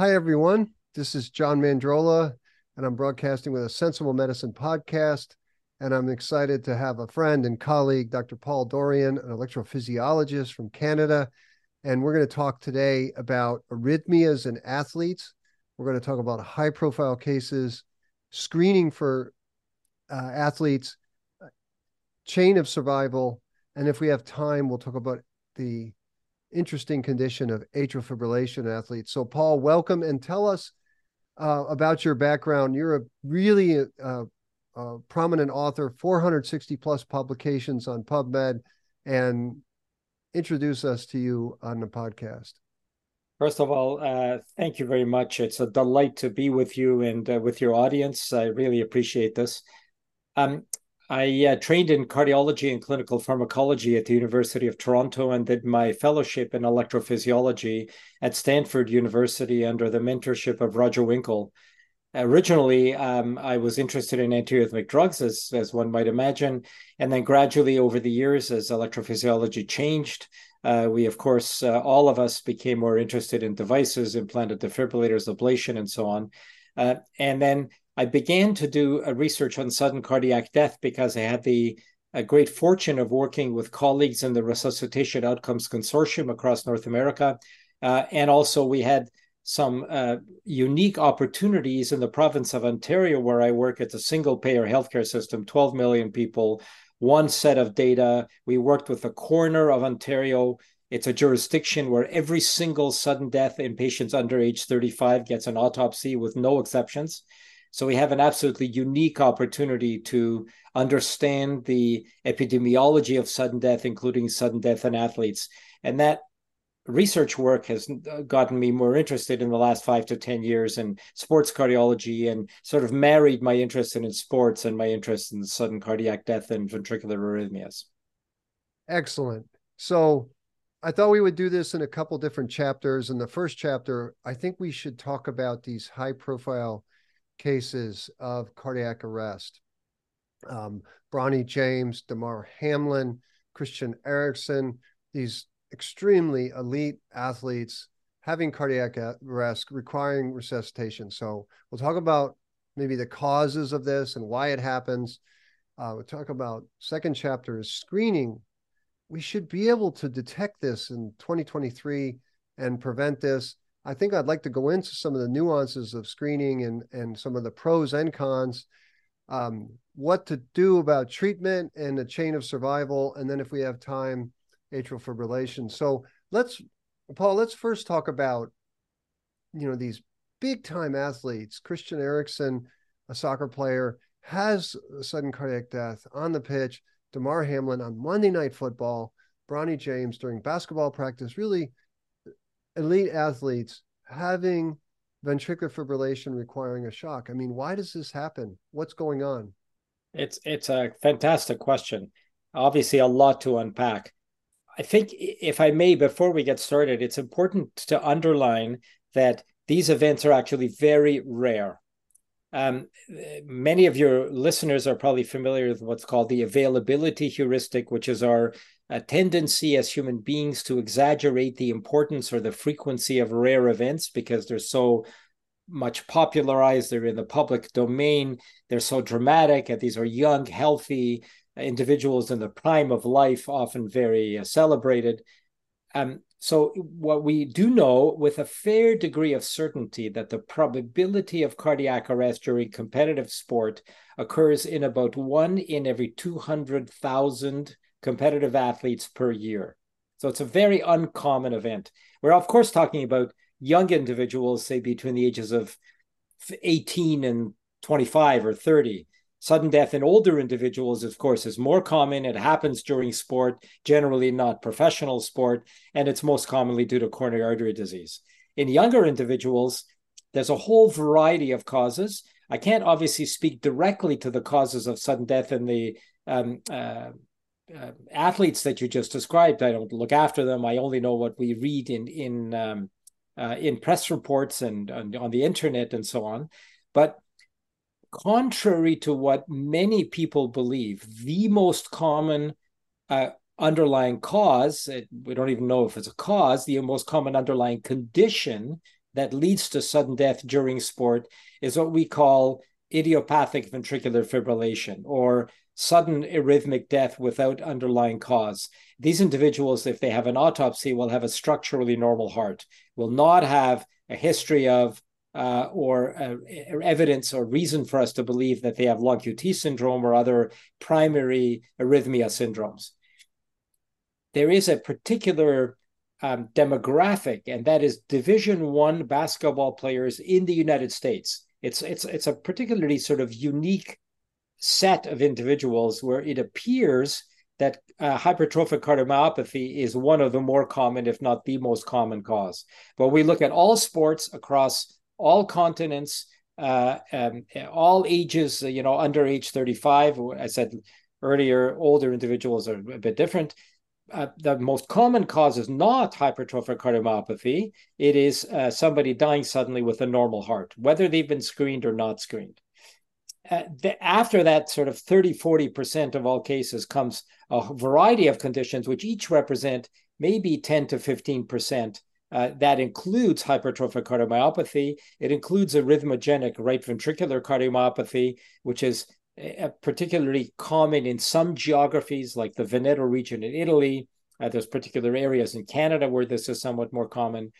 Hi, everyone. This is John Mandrola, and I'm broadcasting with a Sensible Medicine podcast. And I'm excited to have a friend and colleague, Dr. Paul Dorian, an electrophysiologist from Canada. And we're going to talk today about arrhythmias in athletes. We're going to talk about high profile cases, screening for uh, athletes, chain of survival. And if we have time, we'll talk about the interesting condition of atrial fibrillation athletes. So, Paul, welcome and tell us uh, about your background. You're a really uh, prominent author, 460 plus publications on PubMed, and introduce us to you on the podcast. First of all, uh, thank you very much. It's a delight to be with you and uh, with your audience. I really appreciate this. Um, I uh, trained in cardiology and clinical pharmacology at the University of Toronto and did my fellowship in electrophysiology at Stanford University under the mentorship of Roger Winkle. Originally, um, I was interested in antiarrhythmic drugs, as, as one might imagine. And then gradually over the years, as electrophysiology changed, uh, we, of course, uh, all of us became more interested in devices, implanted defibrillators, ablation, and so on. Uh, and then I began to do a research on sudden cardiac death because I had the great fortune of working with colleagues in the Resuscitation Outcomes Consortium across North America. Uh, and also, we had some uh, unique opportunities in the province of Ontario, where I work. It's a single payer healthcare system, 12 million people, one set of data. We worked with the coroner of Ontario. It's a jurisdiction where every single sudden death in patients under age 35 gets an autopsy with no exceptions. So we have an absolutely unique opportunity to understand the epidemiology of sudden death, including sudden death in athletes. And that research work has uh, gotten me more interested in the last five to 10 years in sports cardiology and sort of married my interest in sports and my interest in sudden cardiac death and ventricular arrhythmias. Excellent. So I thought we would do this in a couple different chapters. In the first chapter, I think we should talk about these high profile cases of cardiac arrest. Um, Bronny James, Damar Hamlin, Christian Eriksen, these extremely elite athletes having cardiac arrest requiring resuscitation. So we'll talk about maybe the causes of this and why it happens. Uh, we'll talk about second chapter is screening. We should be able to detect this in 2023 and prevent this. I think I'd like to go into some of the nuances of screening and and some of the pros and cons, um, what to do about treatment and the chain of survival, and then if we have time, atrial fibrillation. So let's, Paul, let's first talk about, you know, these big time athletes. Christian Eriksen, a soccer player, has sudden cardiac death on the pitch. Damar Hamlin on Monday Night Football. Bronny James during basketball practice really elite athletes having ventricular fibrillation requiring a shock. I mean, why does this happen? What's going on? It's it's a fantastic question. Obviously, a lot to unpack. I think, if I may, before we get started, it's important to underline that these events are actually very rare. Um, many of your listeners are probably familiar with what's called the availability heuristic, which is our a tendency as human beings to exaggerate the importance or the frequency of rare events because they're so much popularized, they're in the public domain, they're so dramatic, and these are young, healthy individuals in the prime of life, often very uh, celebrated. Um, so, what we do know with a fair degree of certainty that the probability of cardiac arrest during competitive sport occurs in about one in every 200,000 competitive athletes per year. So it's a very uncommon event. We're, of course, talking about young individuals, say between the ages of 18 and 25 or 30. Sudden death in older individuals, of course, is more common. It happens during sport, generally not professional sport, and it's most commonly due to coronary artery disease. In younger individuals, there's a whole variety of causes. I can't obviously speak directly to the causes of sudden death in the um, uh, uh, athletes that you just described. I don't look after them. I only know what we read in in um, uh, in press reports and, and, on the internet and so on. But contrary to what many people believe, the most common uh, underlying cause, it, we don't even know if it's a cause, the most common underlying condition that leads to sudden death during sport is what we call idiopathic ventricular fibrillation or sudden arrhythmic death without underlying cause. These individuals, if they have an autopsy, will have a structurally normal heart, will not have a history of uh, or uh, evidence or reason for us to believe that they have long QT syndrome or other primary arrhythmia syndromes. There is a particular um, demographic, and that is Division One basketball players in the United States. It's it's it's a particularly sort of unique set of individuals where it appears that uh, hypertrophic cardiomyopathy is one of the more common, if not the most common cause. But we look at all sports across all continents, uh, um, all ages, you know, under age 35. I said earlier, older individuals are a bit different. Uh, the most common cause is not hypertrophic cardiomyopathy. It is uh, somebody dying suddenly with a normal heart, whether they've been screened or not screened. Uh, the, after that, sort of 30, 40% of all cases comes a variety of conditions, which each represent maybe 10 to 15%. Uh, that includes hypertrophic cardiomyopathy. It includes arrhythmogenic right ventricular cardiomyopathy, which is particularly common in some geographies, like the Veneto region in Italy. Uh, there's particular areas in Canada where this is somewhat more common.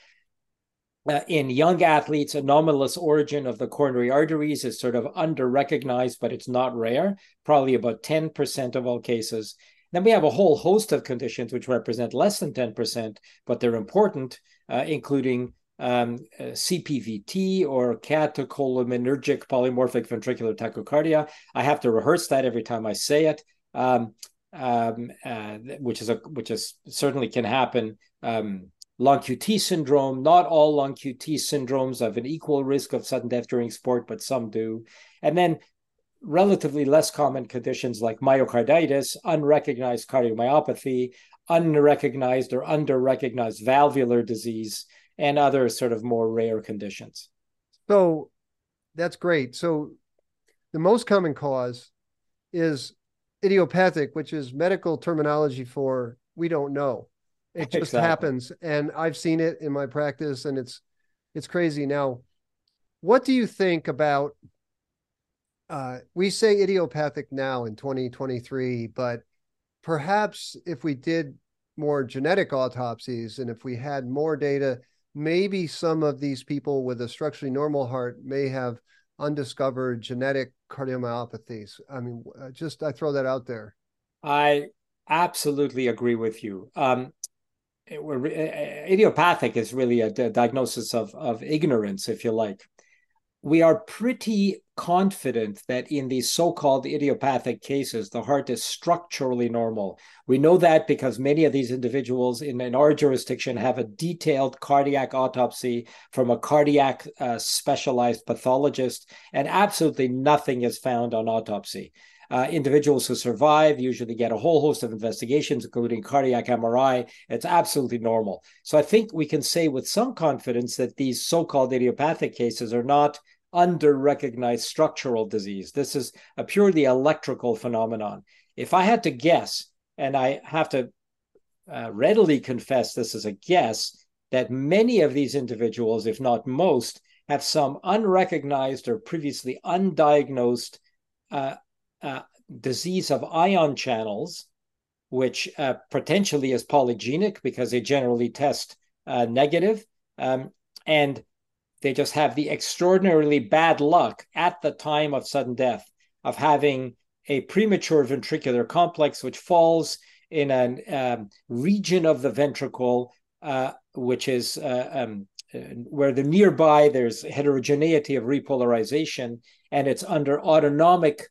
Uh, in young athletes, anomalous origin of the coronary arteries is sort of under recognized, but it's not rare, probably about 10% of all cases. Then we have a whole host of conditions which represent less than 10%, but they're important, uh, including um, uh, CPVT or catecholaminergic polymorphic ventricular tachycardia. I have to rehearse that every time I say it, um, um, uh, which is a which is certainly can happen. Um, long QT syndrome. Not all long QT syndromes have an equal risk of sudden death during sport, but some do. And then relatively less common conditions like myocarditis, unrecognized cardiomyopathy, unrecognized or under-recognized valvular disease, and other sort of more rare conditions. So that's great. So the most common cause is idiopathic, which is medical terminology for we don't know. It just exactly. happens. And I've seen it in my practice and it's it's crazy. Now, what do you think about uh, we say idiopathic now in 2023, but perhaps if we did more genetic autopsies and if we had more data maybe some of these people with a structurally normal heart may have undiscovered genetic cardiomyopathies. I mean, uh, just I throw that out there. I absolutely agree with you. Um, idiopathic is really a diagnosis of, of ignorance, if you like we are pretty confident that in these so-called idiopathic cases, the heart is structurally normal. We know that because many of these individuals in, in our jurisdiction have a detailed cardiac autopsy from a cardiac uh, specialized pathologist, and absolutely nothing is found on autopsy. Uh, individuals who survive usually get a whole host of investigations, including cardiac MRI. It's absolutely normal. So I think we can say with some confidence that these so called idiopathic cases are not under recognized structural disease. This is a purely electrical phenomenon. If I had to guess, and I have to uh, readily confess this is a guess, that many of these individuals, if not most, have some unrecognized or previously undiagnosed uh, uh, disease of ion channels, which uh, potentially is polygenic because they generally test uh, negative, um, and they just have the extraordinarily bad luck at the time of sudden death of having a premature ventricular complex which falls in a um, region of the ventricle uh, which is uh, um, uh, where the nearby there's heterogeneity of repolarization and it's under autonomic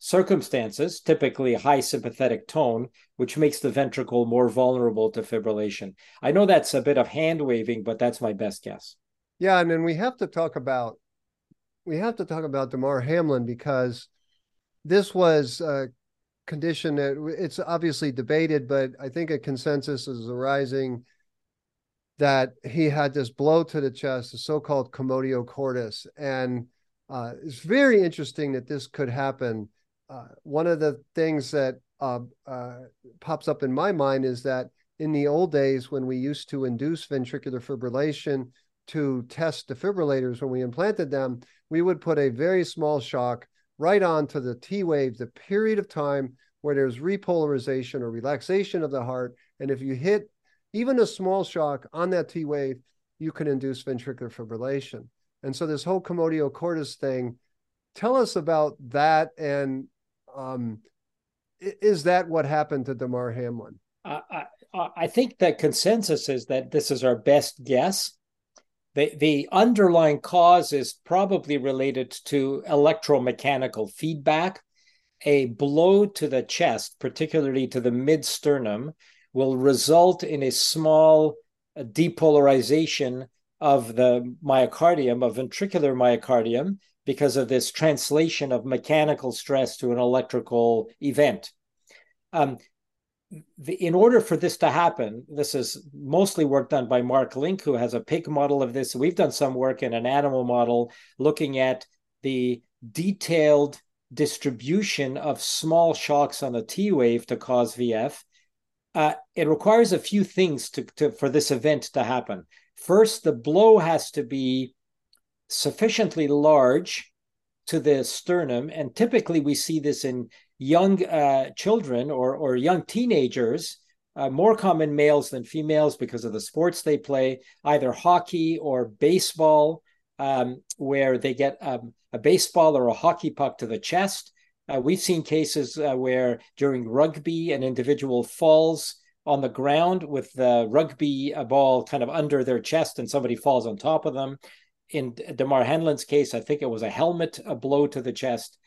circumstances, typically high sympathetic tone, which makes the ventricle more vulnerable to fibrillation. I know that's a bit of hand waving, but that's my best guess. Yeah, and then we have to talk about we have to talk about Damar Hamlin because this was a condition that it's obviously debated, but I think a consensus is arising that he had this blow to the chest, the so-called commotio cordis, and uh, it's very interesting that this could happen uh, one of the things that uh, uh, pops up in my mind is that in the old days when we used to induce ventricular fibrillation to test defibrillators when we implanted them, we would put a very small shock right onto the T wave, the period of time where there's repolarization or relaxation of the heart. And if you hit even a small shock on that T wave, you can induce ventricular fibrillation. And so this whole commotio cordis thing, tell us about that. And um, is that what happened to Damar Hamlin? I, I think the consensus is that this is our best guess. The, the underlying cause is probably related to electromechanical feedback. A blow to the chest, particularly to the mid sternum, will result in a small depolarization of the myocardium, of ventricular myocardium, because of this translation of mechanical stress to an electrical event. Um, the, in order for this to happen, this is mostly work done by Mark Link, who has a pig model of this. We've done some work in an animal model looking at the detailed distribution of small shocks on a T wave to cause VF. Uh, it requires a few things to, to, for this event to happen. First, the blow has to be sufficiently large to the sternum, and typically we see this in young uh, children or, or young teenagers, uh, more common males than females because of the sports they play, either hockey or baseball, um, where they get um, a baseball or a hockey puck to the chest. Uh, we've seen cases uh, where during rugby, an individual falls on the ground with the rugby ball kind of under their chest and somebody falls on top of them. In Damar Hamlin's case, I think it was a helmet, a blow to the chest.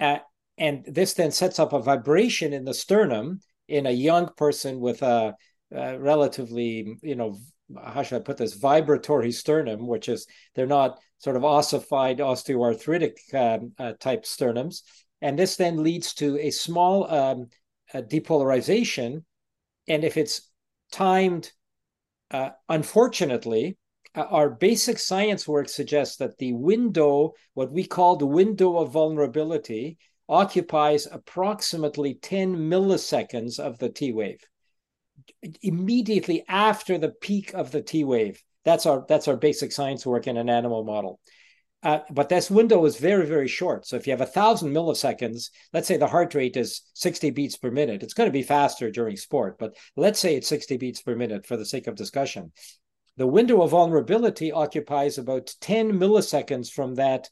Uh, and this then sets up a vibration in the sternum in a young person with a, a relatively, you know, how should I put this, vibratory sternum, which is they're not sort of ossified osteoarthritic um, uh, type sternums. And this then leads to a small um, a depolarization. And if it's timed, uh, unfortunately, our basic science work suggests that the window, what we call the window of vulnerability, occupies approximately 10 milliseconds of the T wave. Immediately after the peak of the T wave. That's our that's our basic science work in an animal model. Uh, but this window is very, very short. So if you have a thousand milliseconds, let's say the heart rate is 60 beats per minute, it's going to be faster during sport, but let's say it's 60 beats per minute for the sake of discussion. The window of vulnerability occupies about 10 milliseconds from that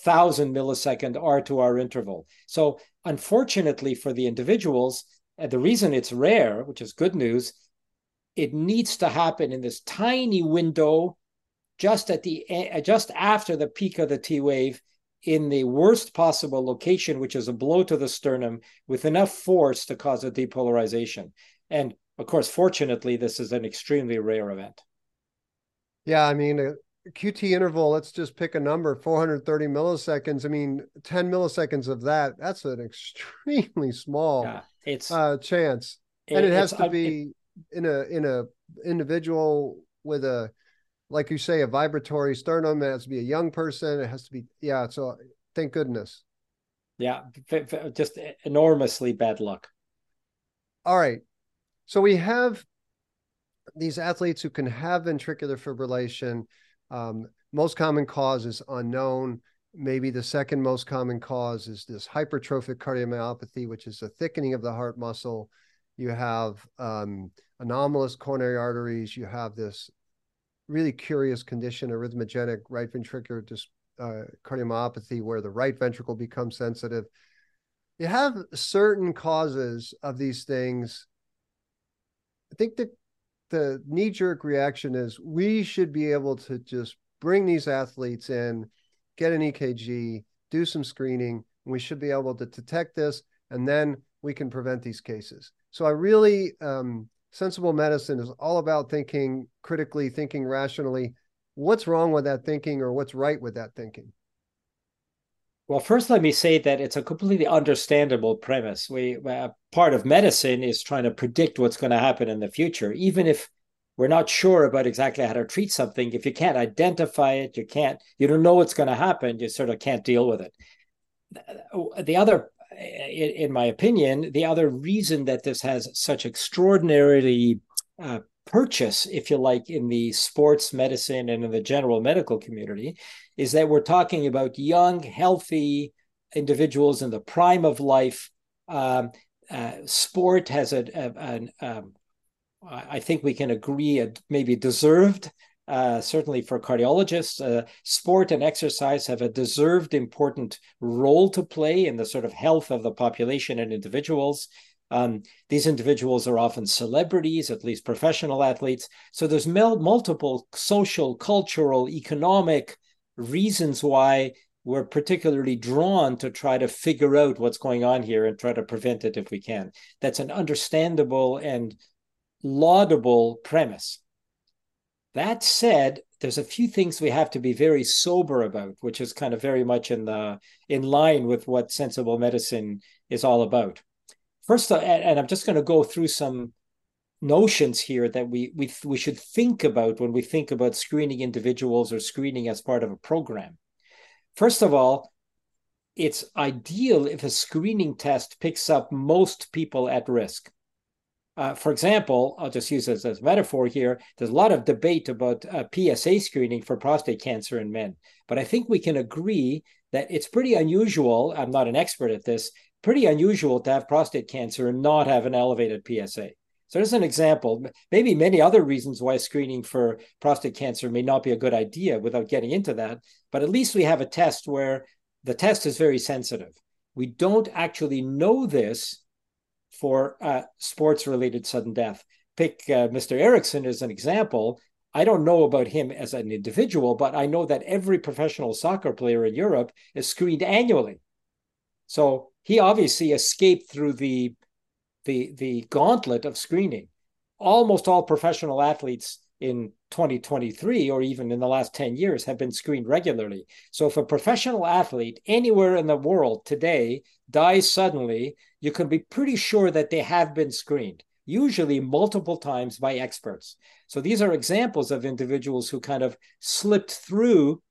thousand millisecond R to R interval. So, unfortunately for the individuals, uh, the reason it's rare, which is good news, it needs to happen in this tiny window just at the uh, just after the peak of the T wave in the worst possible location, which is a blow to the sternum with enough force to cause a depolarization. And of course, fortunately, this is an extremely rare event. Yeah, I mean, uh, QT interval, let's just pick a number, 430 milliseconds. I mean, 10 milliseconds of that, that's an extremely small yeah, it's, uh, chance. It, and it has to be it, in a in a individual with a like you say, a vibratory sternum. It has to be a young person. It has to be, yeah. So thank goodness. Yeah, just enormously bad luck. All right. So we have these athletes who can have ventricular fibrillation um, most common cause is unknown. Maybe the second most common cause is this hypertrophic cardiomyopathy, which is a thickening of the heart muscle. You have um, anomalous coronary arteries. You have this really curious condition, arrhythmogenic right ventricular dis- uh, cardiomyopathy, where the right ventricle becomes sensitive. You have certain causes of these things. I think that the knee jerk reaction is we should be able to just bring these athletes in, get an EKG, do some screening. we should be able to detect this, and then we can prevent these cases. So I really, um, sensible medicine is all about thinking critically, thinking rationally. What's wrong with that thinking, or what's right with that thinking? Well, first, let me say that it's a completely understandable premise. We uh, part of medicine is trying to predict what's going to happen in the future, even if we're not sure about exactly how to treat something. If you can't identify it, you can't, you don't know what's going to happen. You sort of can't deal with it. The other, in my opinion, the other reason that this has such extraordinarily uh, purchase, if you like, in the sports medicine and in the general medical community, is that we're talking about young, healthy individuals in the prime of life. Um, uh, sport has a, a an um, I think we can agree, a maybe deserved uh, certainly for cardiologists, uh, sport and exercise have a deserved important role to play in the sort of health of the population and individuals. Um, these individuals are often celebrities, at least professional athletes. So there's mel- multiple social, cultural, economic reasons why we're particularly drawn to try to figure out what's going on here and try to prevent it if we can. That's an understandable and laudable premise. That said, there's a few things we have to be very sober about, which is kind of very much in the in line with what sensible medicine is all about. First, and I'm just going to go through some notions here that we we we should think about when we think about screening individuals or screening as part of a program. First of all, it's ideal if a screening test picks up most people at risk. Uh, for example, I'll just use this as a metaphor here. There's a lot of debate about uh, PSA screening for prostate cancer in men, but I think we can agree that it's pretty unusual. I'm not an expert at this. Pretty unusual to have prostate cancer and not have an elevated PSA. So there's an example. Maybe many other reasons why screening for prostate cancer may not be a good idea without getting into that. But at least we have a test where the test is very sensitive. We don't actually know this for uh, sports related sudden death. Pick uh, Mr. Eriksen as an example. I don't know about him as an individual, but I know that every professional soccer player in Europe is screened annually. So he obviously escaped through the the the gauntlet of screening. Almost all professional athletes in 2023 or even in the last 10 years have been screened regularly. So if a professional athlete anywhere in the world today dies suddenly, you can be pretty sure that they have been screened, usually multiple times by experts. So these are examples of individuals who kind of slipped through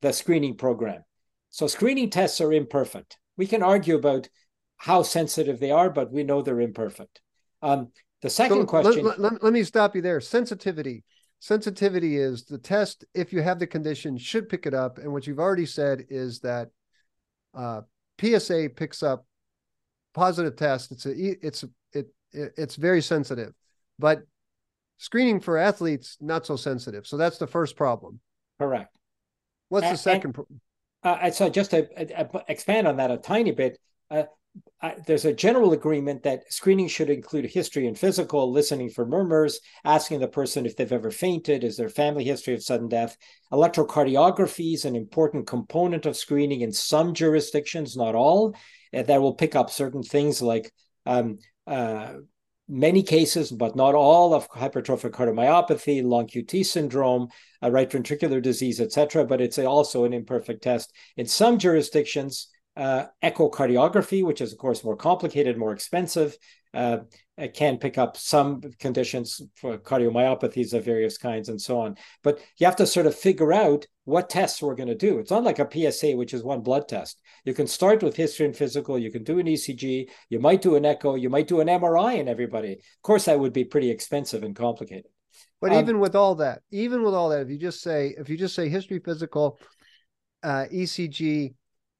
the screening program. So screening tests are imperfect. We can argue about how sensitive they are, but we know they're imperfect. Um, the second so question. Let, let, let me stop you there. Sensitivity. Sensitivity is the test if you have the condition should pick it up. And what you've already said is that uh, psa picks up positive test it's a it's it it's very sensitive. But screening for athletes not so sensitive. So that's the first problem. Correct. What's and, the second and, uh, so just to uh, expand on that a tiny bit uh, there's a general agreement that screening should include a history and physical, listening for murmurs, asking the person if they've ever fainted, is there family history of sudden death. Electrocardiography is an important component of screening in some jurisdictions, not all, uh, that will pick up certain things like um, uh, many cases, but not all, of hypertrophic cardiomyopathy, long QT syndrome, uh, right ventricular disease, etc. But it's also an imperfect test. In some jurisdictions, uh, echocardiography, which is, of course, more complicated, more expensive, uh, can pick up some conditions for cardiomyopathies of various kinds and so on. But you have to sort of figure out what tests we're going to do. It's not like a PSA, which is one blood test. You can start with history and physical, you can do an ECG, you might do an echo, you might do an MRI in everybody. Of course, that would be pretty expensive and complicated. But um, even with all that, even with all that, if you just say, if you just say history, physical, uh, ECG,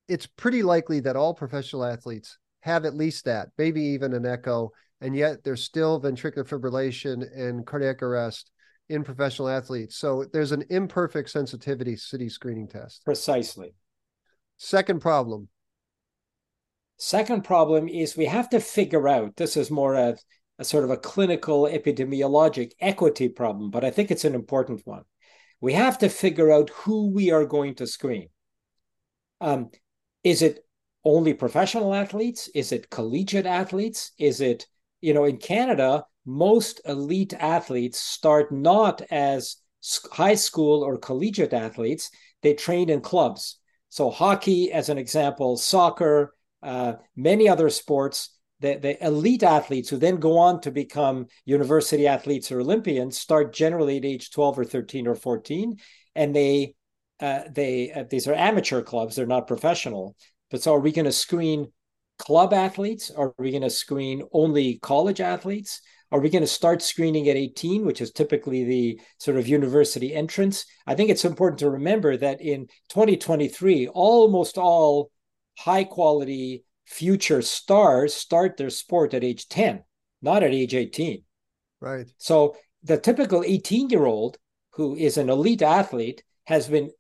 it's pretty likely that all professional athletes have at least that, maybe even an echo, and yet there's still ventricular fibrillation and cardiac arrest in professional athletes. So there's an imperfect sensitivity city screening test. Precisely. Second problem. Second problem is we have to figure out this is more a, a sort of a clinical epidemiologic equity problem, but I think it's an important one. We have to figure out who we are going to screen. Um, is it only professional athletes? Is it collegiate athletes? Is it, you know, in Canada, most elite athletes start not as high school or collegiate athletes, they train in clubs. So, hockey, as an example, soccer, uh, many other sports, the, the elite athletes who then go on to become university athletes or Olympians start generally at age 12 or 13 or 14, and they uh, they uh, these are amateur clubs; they're not professional. But so, are we going to screen club athletes? Are we going to screen only college athletes? Are we going to start screening at 18, which is typically the sort of university entrance? I think it's important to remember that in 2023, almost all high quality future stars start their sport at age 10, not at age 18. Right. So the typical 18 year old who is an elite athlete has been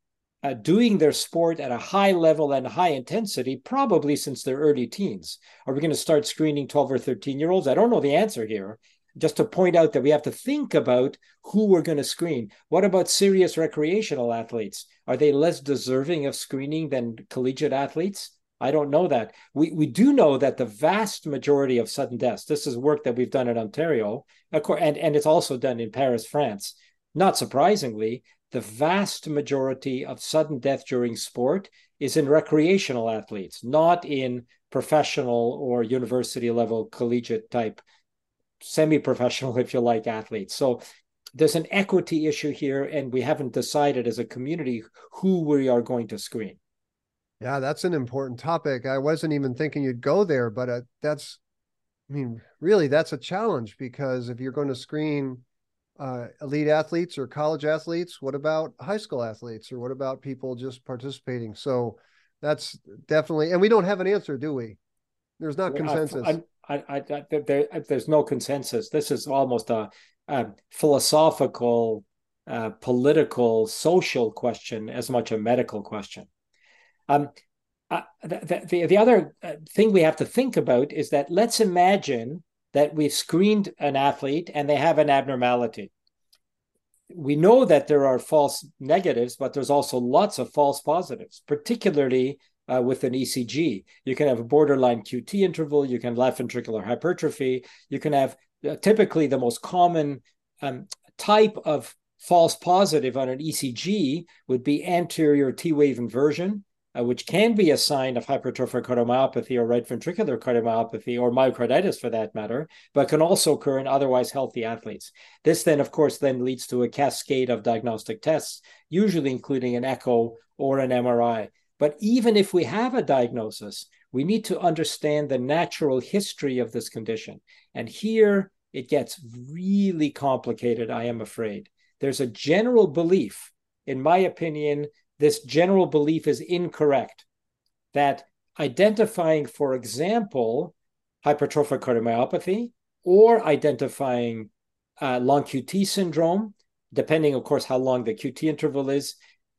uh, doing their sport at a high level and high intensity probably since their early teens. Are we going to start screening 12 or 13 year olds? I don't know the answer here. Just to point out that we have to think about who we're going to screen. What about serious recreational athletes? Are they less deserving of screening than collegiate athletes? I don't know that. We we do know that the vast majority of sudden deaths. This is work that we've done in Ontario, and and it's also done in Paris, France. Not surprisingly, the vast majority of sudden death during sport is in recreational athletes, not in professional or university level collegiate type semi-professional if you like athletes. So there's an equity issue here and we haven't decided as a community who we are going to screen. Yeah that's an important topic. I wasn't even thinking you'd go there but uh, that's i mean really that's a challenge because if you're going to screen uh, elite athletes or college athletes? What about high school athletes or what about people just participating? So that's definitely, and we don't have an answer, do we? There's not consensus. I, I, I, there, there's no consensus. This is almost a, a philosophical, uh, political, social question as much a medical question. Um, uh, the, the, the other uh, thing we have to think about is that let's imagine that we've screened an athlete and they have an abnormality. We know that there are false negatives, but there's also lots of false positives, particularly uh, with an ECG. You can have a borderline QT interval, you can have left ventricular hypertrophy, you can have uh, typically the most common um, type of false positive on an ECG would be anterior T wave inversion uh, which can be a sign of hypertrophic cardiomyopathy or right ventricular cardiomyopathy or myocarditis for that matter, but can also occur in otherwise healthy athletes. This then, of course, then leads to a cascade of diagnostic tests, usually including an echo or an MRI. But even if we have a diagnosis, we need to understand the natural history of this condition. And here it gets really complicated, I am afraid. There's a general belief, in my opinion, this general belief is incorrect that identifying, for example, hypertrophic cardiomyopathy or identifying uh, long QT syndrome, depending, of course, how long the QT interval is,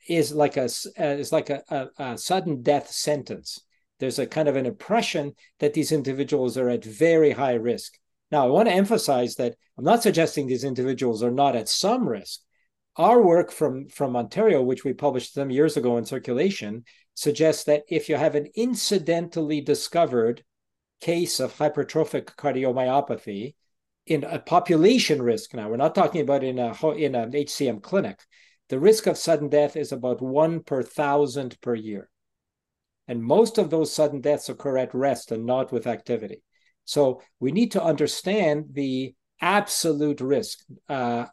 is like a uh, is like a, a, a sudden death sentence. There's a kind of an impression that these individuals are at very high risk. Now, I want to emphasize that I'm not suggesting these individuals are not at some risk our work from from Ontario, which we published some years ago in Circulation, suggests that if you have an incidentally discovered case of hypertrophic cardiomyopathy in a population risk, now we're not talking about in a in an HCM clinic, the risk of sudden death is about one per thousand per year, and most of those sudden deaths occur at rest and not with activity. So we need to understand the absolute risk. Uh,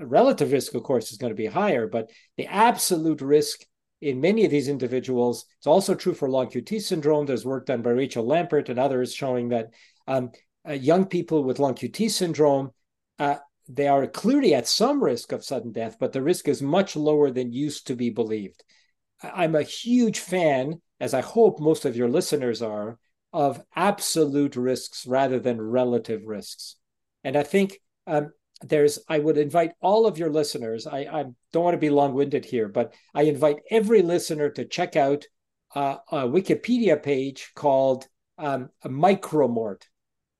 relative risk, of course, is going to be higher, but the absolute risk in many of these individuals, it's also true for long QT syndrome. There's work done by Rachel Lampert and others showing that um, uh, young people with long QT syndrome, uh, they are clearly at some risk of sudden death, but the risk is much lower than used to be believed. I'm a huge fan, as I hope most of your listeners are, of absolute risks rather than relative risks. And I think um, there's, I would invite all of your listeners, I, I don't want to be long winded here, but I invite every listener to check out uh, a Wikipedia page called um, micromort,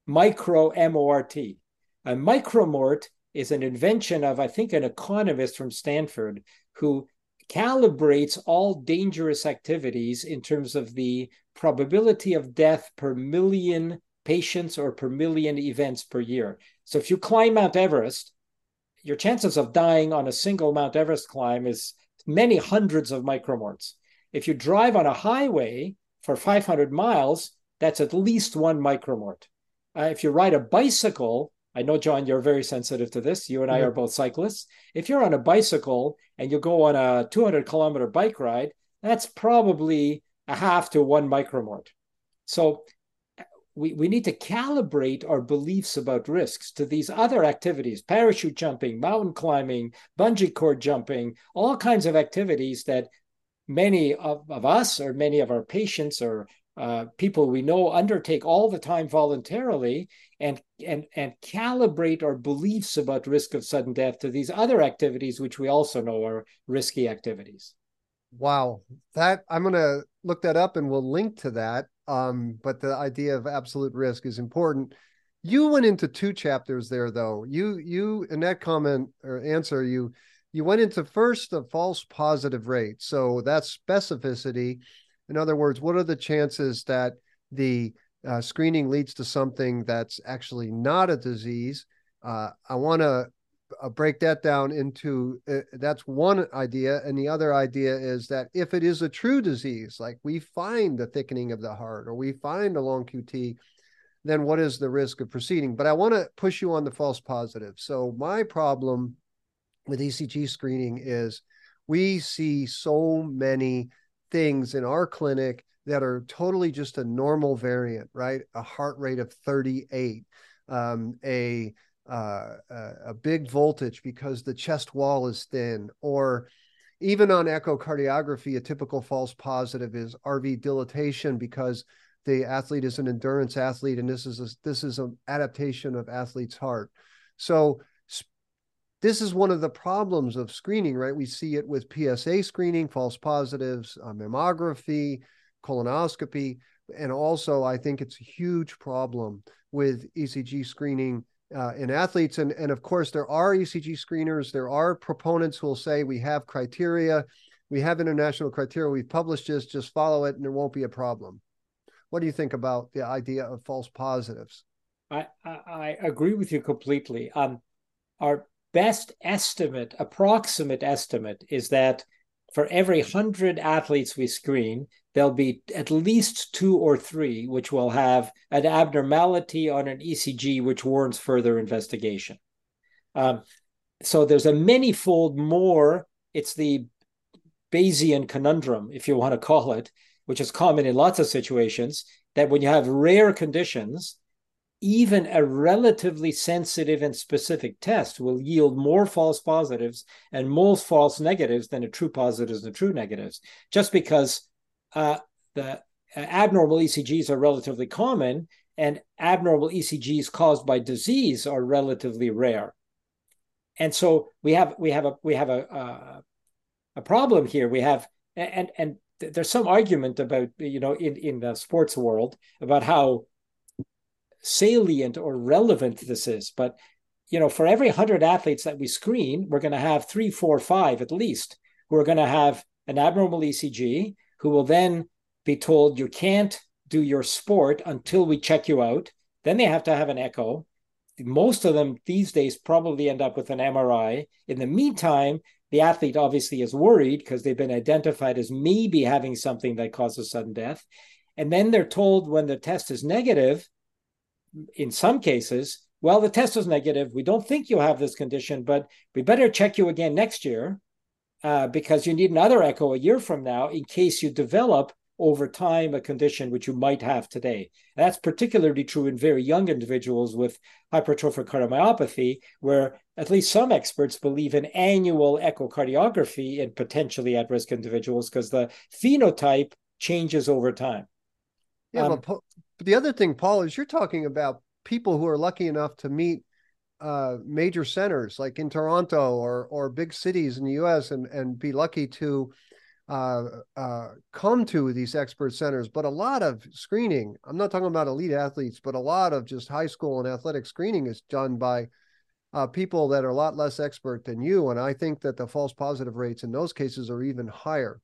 micro M O R T. A micromort is an invention of, I think, an economist from Stanford who calibrates all dangerous activities in terms of the probability of death per million patients or per million events per year. So if you climb Mount Everest, your chances of dying on a single Mount Everest climb is many hundreds of micromorts. If you drive on a highway for 500 miles, that's at least one micromort. Uh, if you ride a bicycle, I know, John, you're very sensitive to this. You and I mm-hmm. are both cyclists. If you're on a bicycle and you go on a 200 kilometer bike ride, that's probably a half to one micromort. So we, we need to calibrate our beliefs about risks to these other activities parachute jumping, mountain climbing, bungee cord jumping, all kinds of activities that many of, of us or many of our patients or uh, people we know undertake all the time voluntarily and and and calibrate our beliefs about risk of sudden death to these other activities which we also know are risky activities. Wow. That i'm going to look that up and we'll link to that um, but the idea of absolute risk is important. You went into two chapters there though. You you in that comment or answer you you went into first the false positive rate. So that's specificity. In other words, what are the chances that the uh, screening leads to something that's actually not a disease? Uh, I want to uh, break that down into uh, that's one idea. And the other idea is that if it is a true disease, like we find the thickening of the heart or we find a long QT, then what is the risk of proceeding? But I want to push you on the false positive. So, my problem with ECG screening is we see so many things in our clinic that are totally just a normal variant, right? A heart rate of 38, um, a uh, a big voltage because the chest wall is thin, or even on echocardiography, a typical false positive is RV dilatation because the athlete is an endurance athlete, and this is a, this is an adaptation of athlete's heart. So this is one of the problems of screening, right? We see it with PSA screening, false positives, uh, mammography, colonoscopy, and also I think it's a huge problem with ECG screening uh, in athletes. And, and of course, there are ECG screeners. There are proponents who will say we have criteria, we have international criteria, we've published this, just follow it, and there won't be a problem. What do you think about the idea of false positives? I, I, agree with you completely. Um, our best estimate, approximate estimate, is that for every 100 athletes we screen, there'll be at least two or three which will have an abnormality on an ECG which warrants further investigation. Um, so there's a many-fold more. It's the Bayesian conundrum, if you want to call it, which is common in lots of situations, that when you have rare conditions, even a relatively sensitive and specific test will yield more false positives and more false negatives than a true positives and true negatives, just because uh, the uh, abnormal ECGs are relatively common and abnormal ECGs caused by disease are relatively rare. And so we have we have a we have a a, a problem here. We have and and there's some argument about you know in in the sports world about how salient or relevant this is. But you know, for every hundred athletes that we screen, we're going to have three, four, five at least who are going to have an abnormal ECG, who will then be told you can't do your sport until we check you out. Then they have to have an echo. Most of them these days probably end up with an MRI. In the meantime, the athlete obviously is worried because they've been identified as maybe having something that causes sudden death. And then they're told when the test is negative, in some cases, well, the test was negative. We don't think you have this condition, but we better check you again next year uh, because you need another echo a year from now in case you develop over time a condition which you might have today. That's particularly true in very young individuals with hypertrophic cardiomyopathy, where at least some experts believe in annual echocardiography in potentially at risk individuals because the phenotype changes over time. Yeah, um, but but the other thing, Paul, is you're talking about people who are lucky enough to meet uh, major centers like in Toronto or or big cities in the U.S. and and be lucky to uh, uh, come to these expert centers. But a lot of screening, I'm not talking about elite athletes, but a lot of just high school and athletic screening is done by uh, people that are a lot less expert than you. And I think that the false positive rates in those cases are even higher.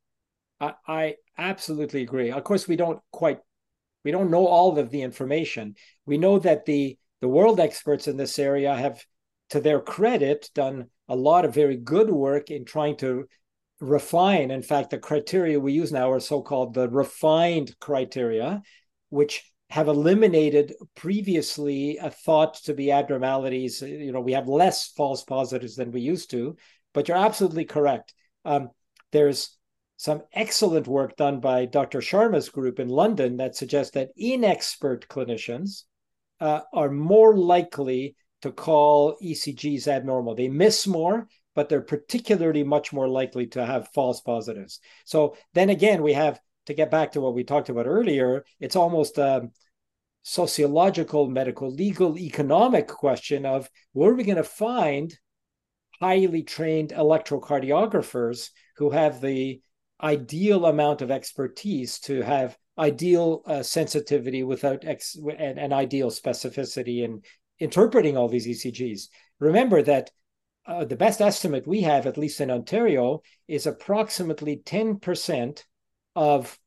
I, I absolutely agree. Of course, we don't quite we don't know all of the information. We know that the the world experts in this area have, to their credit, done a lot of very good work in trying to refine. In fact, the criteria we use now are so-called the refined criteria, which have eliminated previously a thought to be abnormalities. You know, we have less false positives than we used to. But you're absolutely correct. Um, there's some excellent work done by Dr. Sharma's group in London that suggests that inexpert clinicians uh, are more likely to call ECGs abnormal. They miss more, but they're particularly much more likely to have false positives. So then again, we have to get back to what we talked about earlier. It's almost a sociological, medical, legal, economic question of where are we going to find highly trained electrocardiographers who have the ideal amount of expertise to have ideal uh, sensitivity without ex- and, and, ideal specificity in interpreting all these ECGs. Remember that uh, the best estimate we have, at least in Ontario, is approximately 10% of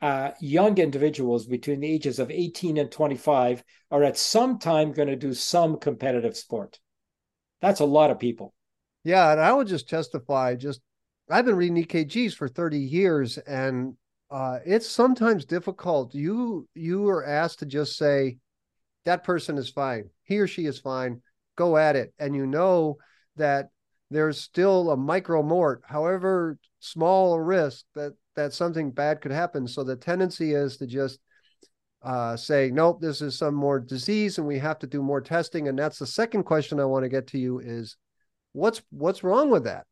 uh, young individuals between the ages of 18 and 25 are at some time going to do some competitive sport. That's a lot of people. Yeah, and I would just testify just I've been reading EKGs for 30 years and uh, it's sometimes difficult. You you are asked to just say that person is fine. He or she is fine. Go at it. And you know that there's still a micro mort, however small a risk that that something bad could happen. So the tendency is to just uh, say, nope, this is some more disease, and we have to do more testing. And that's the second question I want to get to you is, what's what's wrong with that?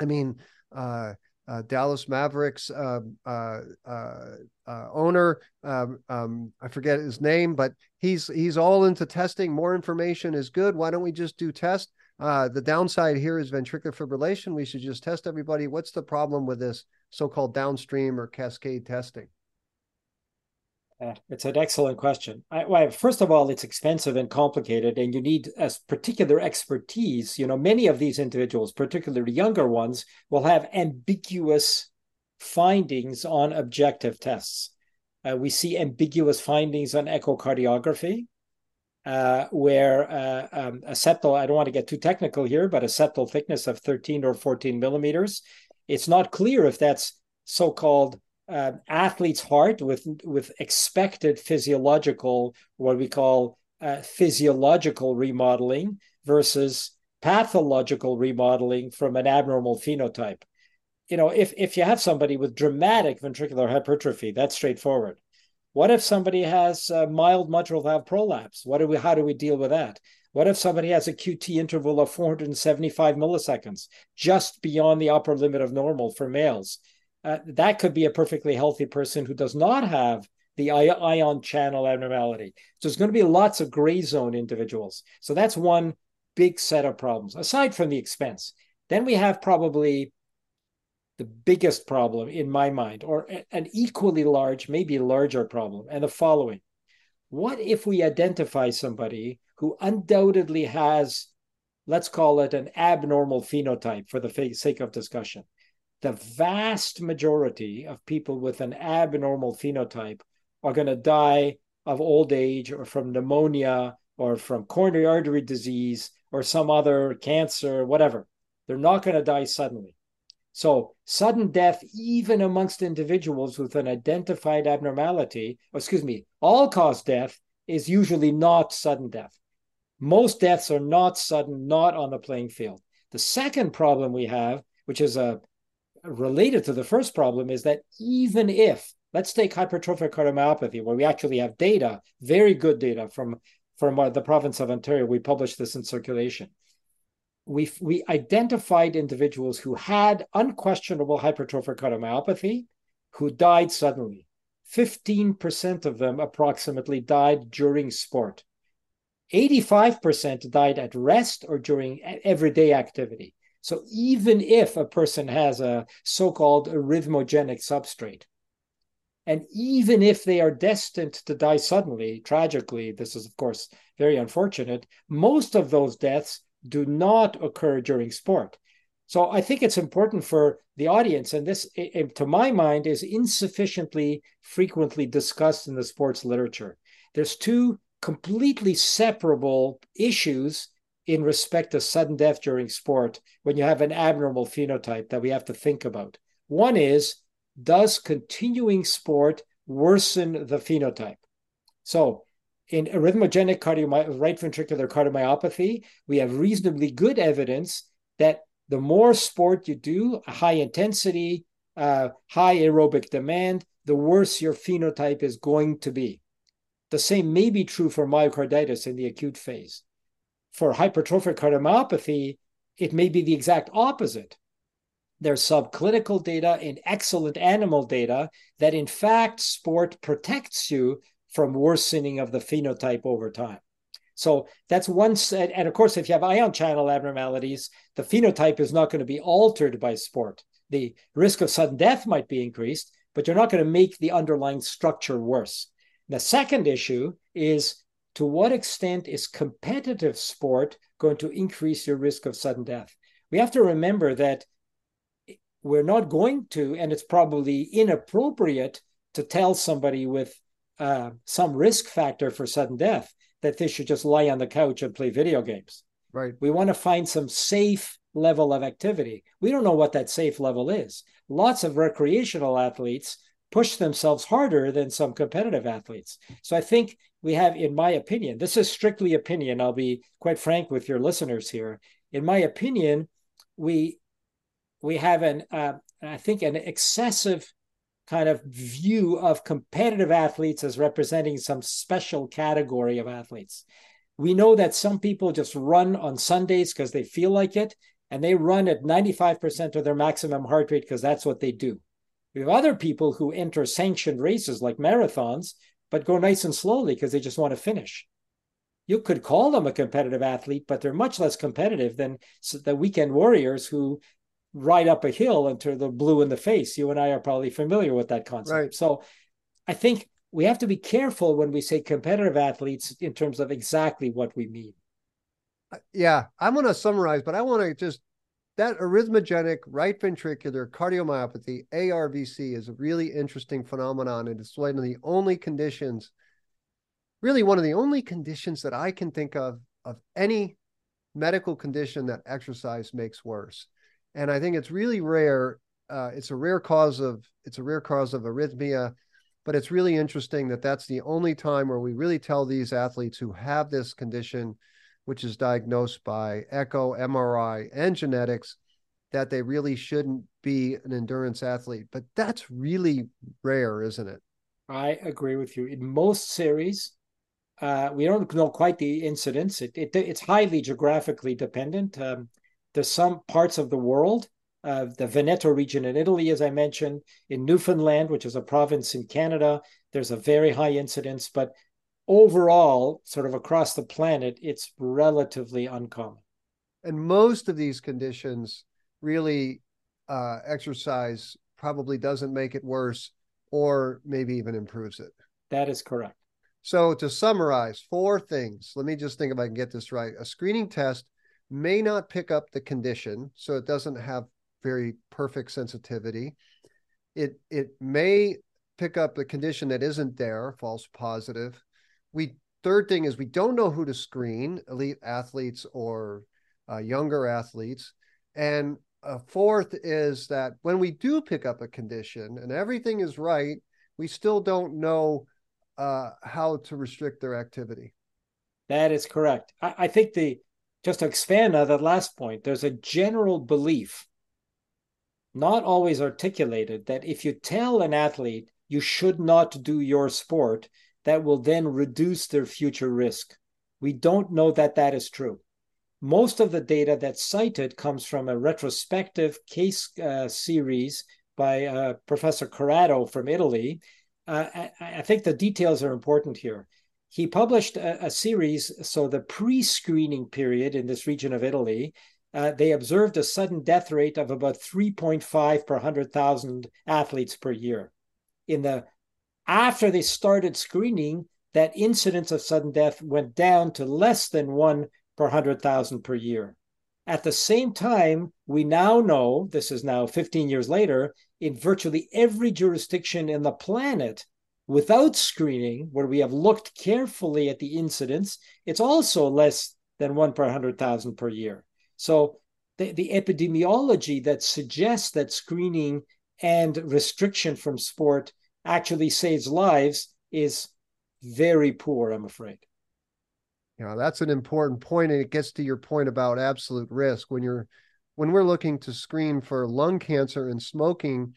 I mean, uh, uh, Dallas Mavericks um, uh, uh, uh, owner. Um, um, I forget his name, but he's he's all into testing. More information is good. Why don't we just do test? Uh, the downside here is ventricular fibrillation. We should just test everybody. What's the problem with this so-called downstream or cascade testing? It's an excellent question. I, well, first of all, it's expensive and complicated, and you need a particular expertise. You know, many of these individuals, particularly younger ones, will have ambiguous findings on objective tests. Uh, we see ambiguous findings on echocardiography, uh, where uh, um, a septal, I don't want to get too technical here, but a septal thickness of 13 or 14 millimeters. It's not clear if that's so called uh, athlete's heart with with expected physiological what we call uh, physiological remodeling versus pathological remodeling from an abnormal phenotype. You know, if if you have somebody with dramatic ventricular hypertrophy, that's straightforward. What if somebody has mild mitral valve prolapse? What do we? How do we deal with that? What if somebody has a QT interval of 475 milliseconds, just beyond the upper limit of normal for males? Uh, that could be a perfectly healthy person who does not have the ion channel abnormality. So there's going to be lots of gray zone individuals. So that's one big set of problems, aside from the expense. Then we have probably the biggest problem in my mind, or an equally large, maybe larger problem, and the following. What if we identify somebody who undoubtedly has, let's call it an abnormal phenotype for the sake of discussion? The vast majority of people with an abnormal phenotype are going to die of old age or from pneumonia or from coronary artery disease or some other cancer, whatever. They're not going to die suddenly. So, sudden death, even amongst individuals with an identified abnormality, excuse me, all cause death is usually not sudden death. Most deaths are not sudden, not on the playing field. The second problem we have, which is a related to the first problem is that even if let's take hypertrophic cardiomyopathy where we actually have data very good data from from uh, the province of ontario we published this in circulation. We we identified individuals who had unquestionable hypertrophic cardiomyopathy who died suddenly. 15% of them approximately died during sport. 85% died at rest or during everyday activity so even if a person has a so-called arrhythmogenic substrate, and even if they are destined to die suddenly, tragically, this is of course very unfortunate, most of those deaths do not occur during sport. So I think it's important for the audience, and this, to my mind, is insufficiently frequently discussed in the sports literature. There's two completely separable issues in respect to sudden death during sport when you have an abnormal phenotype that we have to think about. One is does continuing sport worsen the phenotype? So, in arrhythmogenic right ventricular cardiomyopathy, we have reasonably good evidence that the more sport you do, high intensity, uh, high aerobic demand, the worse your phenotype is going to be. The same may be true for myocarditis in the acute phase. For hypertrophic cardiomyopathy, it may be the exact opposite. There's subclinical data and excellent animal data that, in fact, sport protects you from worsening of the phenotype over time. So that's one set. And of course, if you have ion channel abnormalities, the phenotype is not going to be altered by sport. The risk of sudden death might be increased, but you're not going to make the underlying structure worse. The second issue is to what extent is competitive sport going to increase your risk of sudden death? We have to remember that we're not going to, and it's probably inappropriate to tell somebody with uh, some risk factor for sudden death that they should just lie on the couch and play video games. Right. We want to find some safe level of activity. We don't know what that safe level is. Lots of recreational athletes push themselves harder than some competitive athletes. So I think we have, in my opinion, this is strictly opinion. I'll be quite frank with your listeners here. In my opinion, we we have an uh, I think an excessive kind of view of competitive athletes as representing some special category of athletes. We know that some people just run on Sundays because they feel like it, and they run at 95% of their maximum heart rate because that's what they do. We have other people who enter sanctioned races like marathons, but go nice and slowly because they just want to finish. You could call them a competitive athlete, but they're much less competitive than the weekend warriors who ride up a hill until they're blue in the face. You and I are probably familiar with that concept. Right. So I think we have to be careful when we say competitive athletes in terms of exactly what we mean. Uh, yeah, I'm going to summarize, but I want to just that arrhythmogenic right ventricular cardiomyopathy, ARVC, is a really interesting phenomenon. And it's one of the only conditions, really one of the only conditions that I can think of, of any medical condition that exercise makes worse. And I think it's really rare. Uh, it's a rare cause of it's a rare cause of arrhythmia, but it's really interesting that that's the only time where we really tell these athletes who have this condition which is diagnosed by echo, MRI, and genetics, that they really shouldn't be an endurance athlete. But that's really rare, isn't it? I agree with you. In most series, uh, we don't know quite the incidence. It, it, it's highly geographically dependent. Um, there's some parts of the world, uh, the Veneto region in Italy, as I mentioned, in Newfoundland, which is a province in Canada, there's a very high incidence. But overall, sort of across the planet, it's relatively uncommon. And most of these conditions really uh, exercise probably doesn't make it worse or maybe even improves it. That is correct. So, to summarize, four things. Let me just think if I can get this right. A screening test may not pick up the condition, so it doesn't have very perfect sensitivity. It it may pick up the condition that isn't there, false positive we third thing is we don't know who to screen, elite athletes or uh, younger athletes, and a fourth is that when we do pick up a condition and everything is right, we still don't know uh, how to restrict their activity. That is correct. I, I think the just to expand on that last point, there's a general belief, not always articulated, that if you tell an athlete you should not do your sport, that will then reduce their future risk. We don't know that that is true. Most of the data that's cited comes from a retrospective case uh, series by uh, Professor Corrado from Italy. Uh, I, I, think the details are important here. He published a, a series, so the pre screening period in this region of Italy, uh, they observed a sudden death rate of about 3.5 per 100,000 athletes per year. In the after they started screening, that incidence of sudden death went down to less than one per 100,000 per year. At the same time, we now know, this is now 15 years later, in virtually every jurisdiction in the planet, without screening, where we have looked carefully at the incidence, it's also less than one per 100,000 per year. So the, the epidemiology that suggests that screening and restriction from sport actually saves lives is very poor, I'm afraid. Yeah, that's an important point, and it gets to your point about absolute risk. When you're when we're looking to screen for lung cancer and smoking,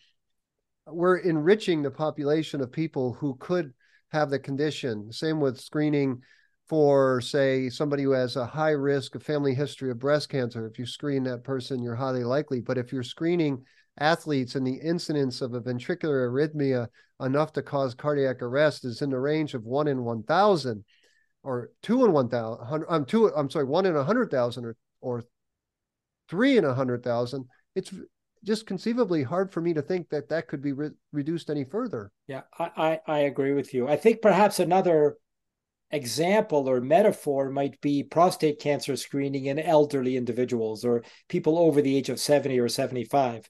we're enriching the population of people who could have the condition. Same with screening for, say, somebody who has a high risk of family history of breast cancer. If you screen that person, you're highly likely. But if you're screening athletes and the incidence of a ventricular arrhythmia enough to cause cardiac arrest is in the range of one in 1,000 or two in 1,000, I'm um, two, I'm sorry, one in 100,000 or, or three in 100,000, it's just conceivably hard for me to think that that could be re- reduced any further. Yeah, I, I, I agree with you. I think perhaps another example or metaphor might be prostate cancer screening in elderly individuals or people over the age of 70 or 75.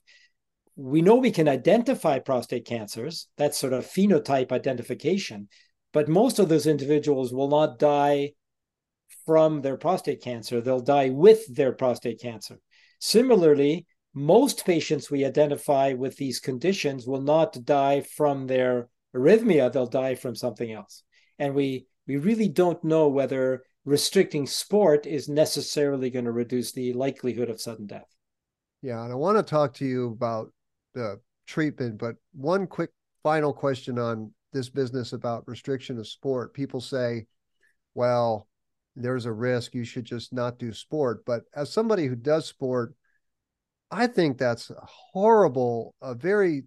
We know we can identify prostate cancers, that's sort of phenotype identification, but most of those individuals will not die from their prostate cancer, they'll die with their prostate cancer. Similarly, most patients we identify with these conditions will not die from their arrhythmia, they'll die from something else. And we we really don't know whether restricting sport is necessarily going to reduce the likelihood of sudden death. Yeah, and I want to talk to you about the treatment, but one quick final question on this business about restriction of sport. People say, well, there's a risk you should just not do sport. But as somebody who does sport, I think that's a horrible, a very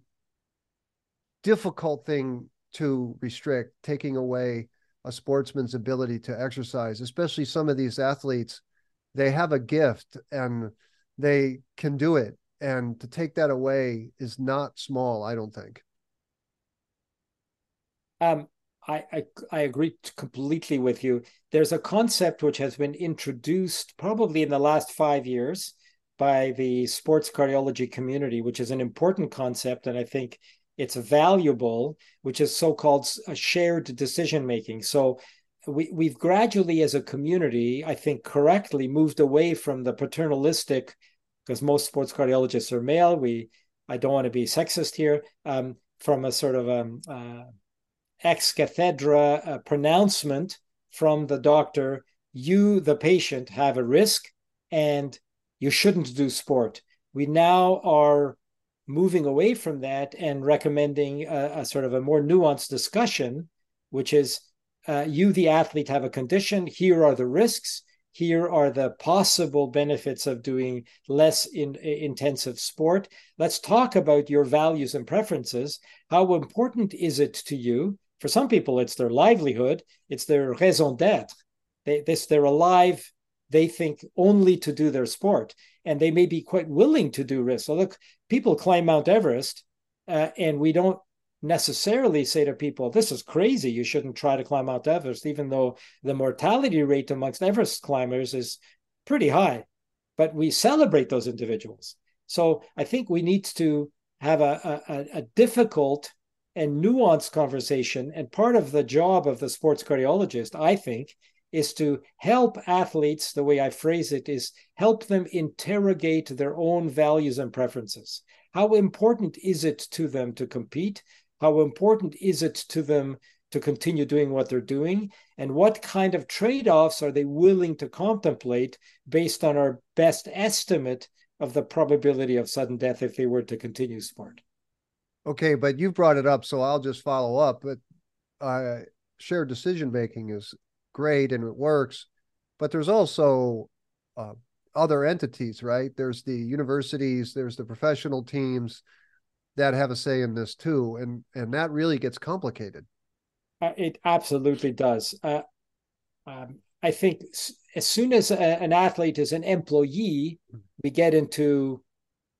difficult thing to restrict, taking away a sportsman's ability to exercise, especially some of these athletes. They have a gift and they can do it. And to take that away is not small, I don't think. Um, I, I, I agree completely with you. There's a concept which has been introduced probably in the last five years by the sports cardiology community, which is an important concept, and I think it's valuable, which is so-called shared decision making. So we, we've gradually, as a community, I think correctly moved away from the paternalistic, because most sports cardiologists are male. We, I don't want to be sexist here, um, from a sort of um, uh, ex cathedra uh, pronouncement from the doctor. You, the patient, have a risk, and you shouldn't do sport. We now are moving away from that and recommending a, a sort of a more nuanced discussion, which is uh, you, the athlete, have a condition. Here are the risks. Here are the possible benefits of doing less in, intensive sport. Let's talk about your values and preferences. How important is it to you? For some people, it's their livelihood, it's their raison d'etre. They, this, they're alive they think only to do their sport and they may be quite willing to do risk so look people climb mount everest uh, and we don't necessarily say to people this is crazy you shouldn't try to climb mount everest even though the mortality rate amongst everest climbers is pretty high but we celebrate those individuals so i think we need to have a, a, a difficult and nuanced conversation and part of the job of the sports cardiologist i think is to help athletes, the way I phrase it is help them interrogate their own values and preferences. How important is it to them to compete? How important is it to them to continue doing what they're doing? And what kind of trade offs are they willing to contemplate based on our best estimate of the probability of sudden death if they were to continue sport? Okay, but you've brought it up, so I'll just follow up. But uh, shared decision making is great and it works but there's also uh, other entities right there's the universities there's the professional teams that have a say in this too and and that really gets complicated. Uh, it absolutely does. Uh, um, i think as soon as a, an athlete is an employee we get into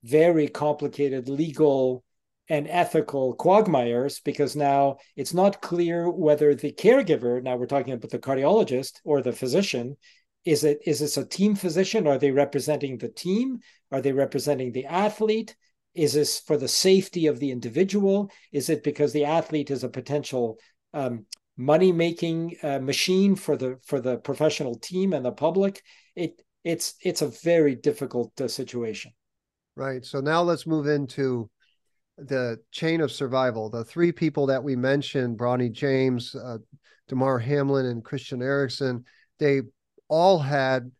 very complicated legal and ethical quagmires because now it's not clear whether the caregiver now we're talking about the cardiologist or the physician is it is this a team physician? Are they representing the team? Are they representing the athlete is this for the safety of the individual? Is it because the athlete is a potential um, money making uh, machine for the for the professional team and the public? It it's it's a very difficult uh, situation. Right. So now let's move into the chain of survival. The three people that we mentioned, Bronny James, uh, Damar Hamlin, and Christian Eriksen, they all had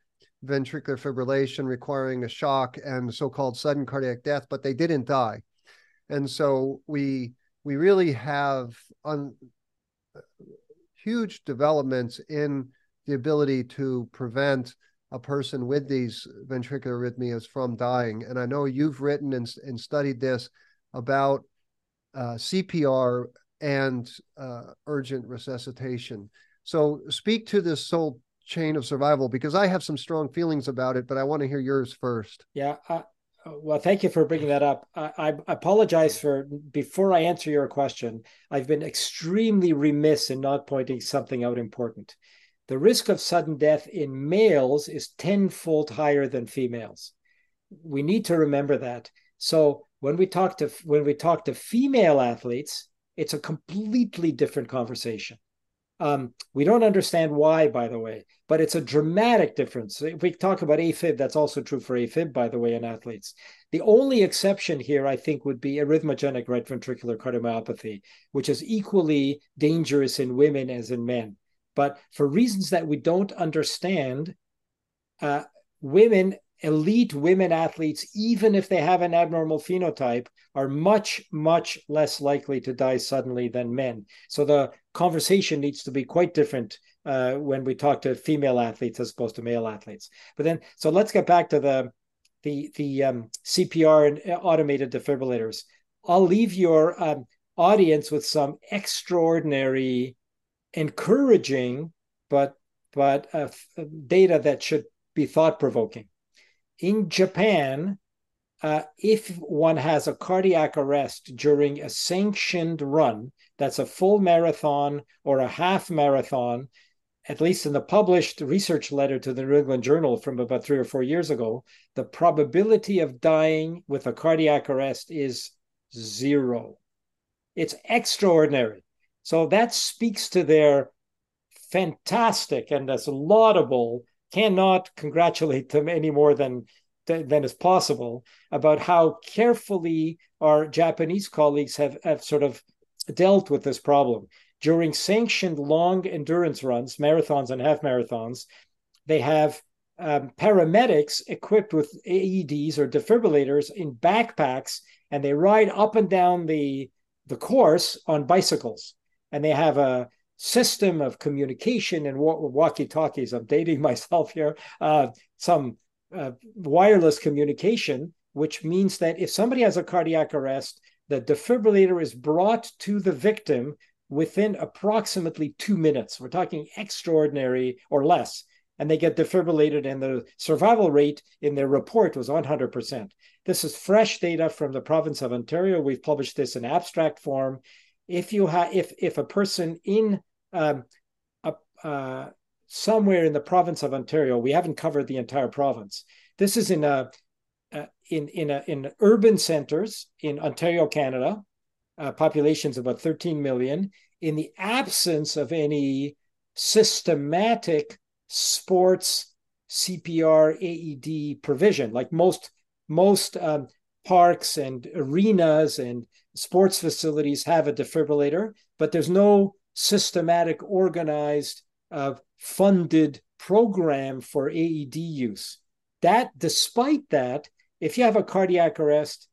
ventricular fibrillation requiring a shock and so-called sudden cardiac death, but they didn't die. and so we we really have un, huge developments in the ability to prevent a person with these ventricular arrhythmias from dying. And I know you've written and, and studied this about uh, CPR and uh, urgent resuscitation. So speak to this whole chain of survival because I have some strong feelings about it, but I want to hear yours first. Yeah. Well, thank you for bringing that up. I, I, apologize for before I answer your question. I've been extremely remiss in not pointing something out important. The risk of sudden death in males is tenfold higher than females. We need to remember that. So when we talk to when we talk to female athletes, it's a completely different conversation. Um, we don't understand why, by the way, but it's a dramatic difference. If we talk about AFib, that's also true for AFib, by the way, in athletes. The only exception here, I think, would be arrhythmogenic right ventricular cardiomyopathy, which is equally dangerous in women as in men. But for reasons that we don't understand, uh, women elite women athletes, even if they have an abnormal phenotype, are much, much less likely to die suddenly than men. So the conversation needs to be quite different uh, when we talk to female athletes as opposed to male athletes. But then, so let's get back to the the the um, CPR and uh, automated defibrillators. I'll leave your um, audience with some extraordinary, encouraging, but but uh, data that should be thought provoking in Japan, uh, if one has a cardiac arrest during a sanctioned run, that's a full marathon or a half marathon, at least in the published research letter to the New England Journal from about three or four years ago, the probability of dying with a cardiac arrest is zero. It's extraordinary. So that speaks to their fantastic and that's laudable cannot congratulate them any more than than is possible about how carefully our Japanese colleagues have, have sort of dealt with this problem. During sanctioned long endurance runs, marathons and half marathons, they have um, paramedics equipped with AEDs or defibrillators in backpacks, and they ride up and down the the course on bicycles. And they have a system of communication and walkie talkies. I'm dating myself here. Uh, some uh, wireless communication, which means that if somebody has a cardiac arrest, the defibrillator is brought to the victim within approximately two minutes. We're talking extraordinary or less. And they get defibrillated, and the survival rate in their report was 100%. This is fresh data from the province of Ontario. We've published this in abstract form. If you have, if if a person in um, a, uh, somewhere in the province of Ontario. We haven't covered the entire province. This is in a uh, in in a, in urban centers in Ontario, Canada. Uh, populations about 13 million. In the absence of any systematic sports CPR AED provision, like most most um, parks and arenas and sports facilities have a defibrillator, but there's no systematic, organized, uh, funded program for AED use. That, despite that, if you have a cardiac arrest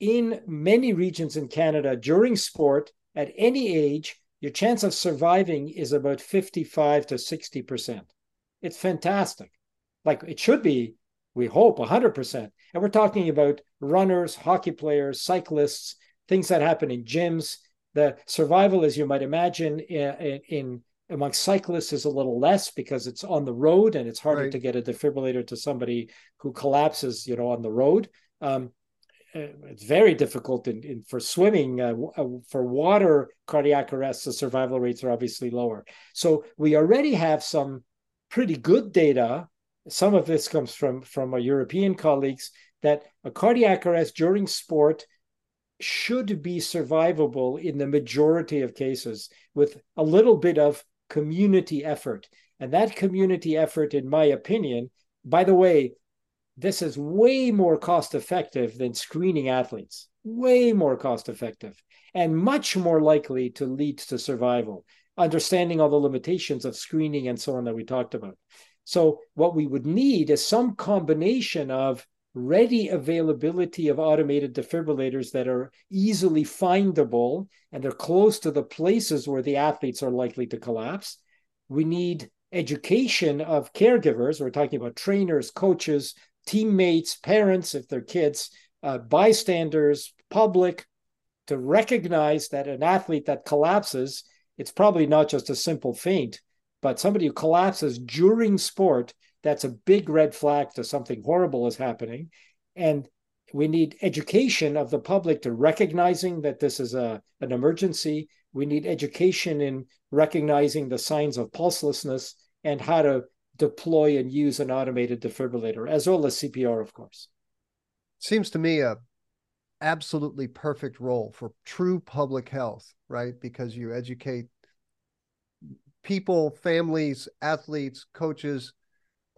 in many regions in Canada during sport at any age, your chance of surviving is about 55 to 60%. It's fantastic. Like it should be, we hope, 100%. And we're talking about runners, hockey players, cyclists, things that happen in gyms, the survival, as you might imagine, in, in among cyclists is a little less because it's on the road and it's harder right. to get a defibrillator to somebody who collapses, you know, on the road. Um, uh, it's very difficult in, in for swimming uh, uh, for water cardiac arrests the survival rates are obviously lower so we already have some pretty good data some of this comes from from our european colleagues that a cardiac arrest during sport should be survivable in the majority of cases with a little bit of community effort. And that community effort, in my opinion, by the way, this is way more cost effective than screening athletes, way more cost effective, and much more likely to lead to survival, understanding all the limitations of screening and so on that we talked about. So, what we would need is some combination of ready availability of automated defibrillators that are easily findable and they're close to the places where the athletes are likely to collapse. We need education of caregivers. We're talking about trainers, coaches, teammates, parents, if they're kids, uh, bystanders, public, to recognize that an athlete that collapses, it's probably not just a simple faint, but somebody who collapses during sport that's a big red flag to something horrible is happening. And we need education of the public to recognizing that this is a, an emergency. We need education in recognizing the signs of pulselessness and how to deploy and use an automated defibrillator, as well as CPR, of course. Seems to me a absolutely perfect role for true public health, right? Because you educate people, families, athletes, coaches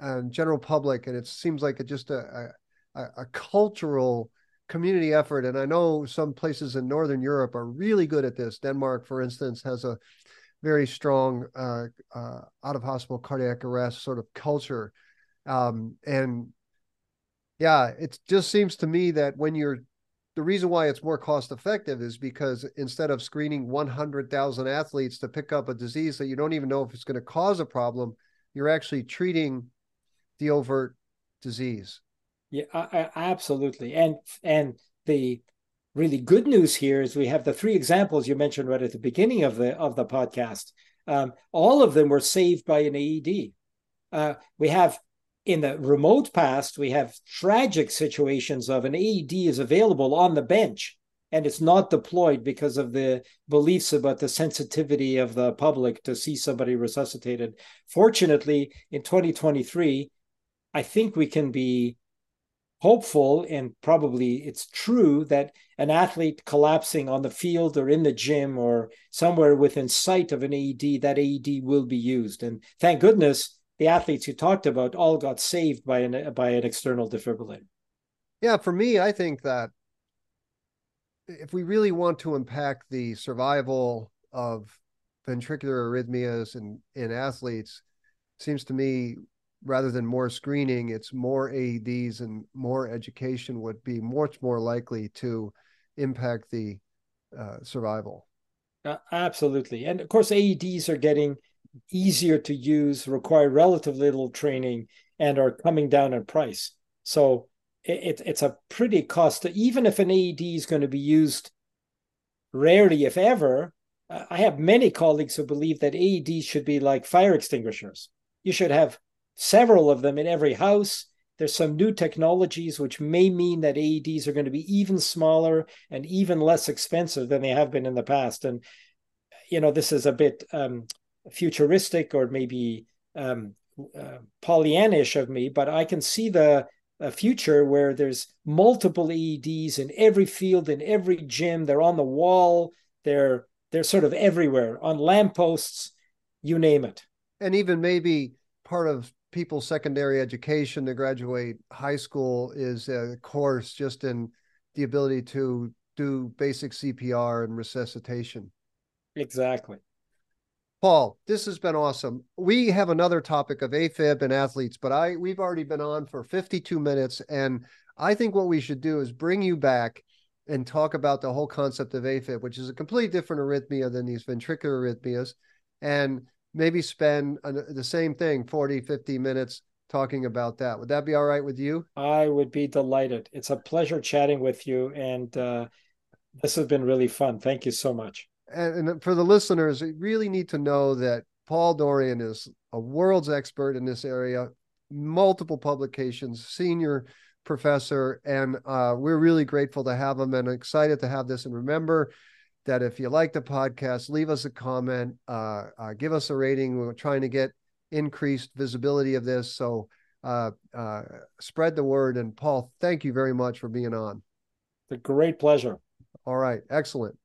and general public, and it seems like it just a, a, a cultural community effort. And I know some places in Northern Europe are really good at this. Denmark, for instance, has a very strong uh, uh, out of hospital cardiac arrest sort of culture. Um, and yeah, it just seems to me that when you're the reason why it's more cost effective is because instead of screening 100,000 athletes to pick up a disease that you don't even know if it's going to cause a problem, you're actually treating the overt disease. Yeah, I, I, absolutely. And and the really good news here is we have the three examples you mentioned right at the beginning of the of the podcast. Um, all of them were saved by an AED. Uh, we have in the remote past, we have tragic situations of an AED is available on the bench and it's not deployed because of the beliefs about the sensitivity of the public to see somebody resuscitated. Fortunately, in 2023, I think we can be hopeful and probably it's true that an athlete collapsing on the field or in the gym or somewhere within sight of an AED, that AED will be used. And thank goodness the athletes you talked about all got saved by an by an external defibrillator. Yeah, for me, I think that if we really want to impact the survival of ventricular arrhythmias in, in athletes, seems to me rather than more screening, it's more AEDs and more education would be much more likely to impact the uh, survival. Uh, absolutely. And of course, AEDs are getting easier to use, require relatively little training, and are coming down in price. So it, it's a pretty cost. Even if an AED is going to be used rarely, if ever, I have many colleagues who believe that AEDs should be like fire extinguishers. You should have several of them in every house. There's some new technologies which may mean that AEDs are going to be even smaller and even less expensive than they have been in the past. And you know, this is a bit um, futuristic or maybe um, uh, Pollyannish of me, but I can see the a future where there's multiple AEDs in every field, in every gym. They're on the wall. They're they're sort of everywhere on lampposts, you name it. And even maybe part of people's secondary education to graduate high school is a course just in the ability to do basic CPR and resuscitation. Exactly. Paul, this has been awesome. We have another topic of AFib and athletes, but I we've already been on for 52 minutes and I think what we should do is bring you back and talk about the whole concept of AFib, which is a completely different arrhythmia than these ventricular arrhythmias and maybe spend the same thing 40 50 minutes talking about that. Would that be all right with you? I would be delighted. It's a pleasure chatting with you and uh, this has been really fun. Thank you so much. And, and for the listeners you really need to know that paul dorian is a world's expert in this area multiple publications senior professor and uh, we're really grateful to have him and excited to have this and remember that if you like the podcast, leave us a comment, uh, uh, give us a rating. We're trying to get increased visibility of this. So uh, uh, spread the word. And Paul, thank you very much for being on. It's a great pleasure. All right. Excellent.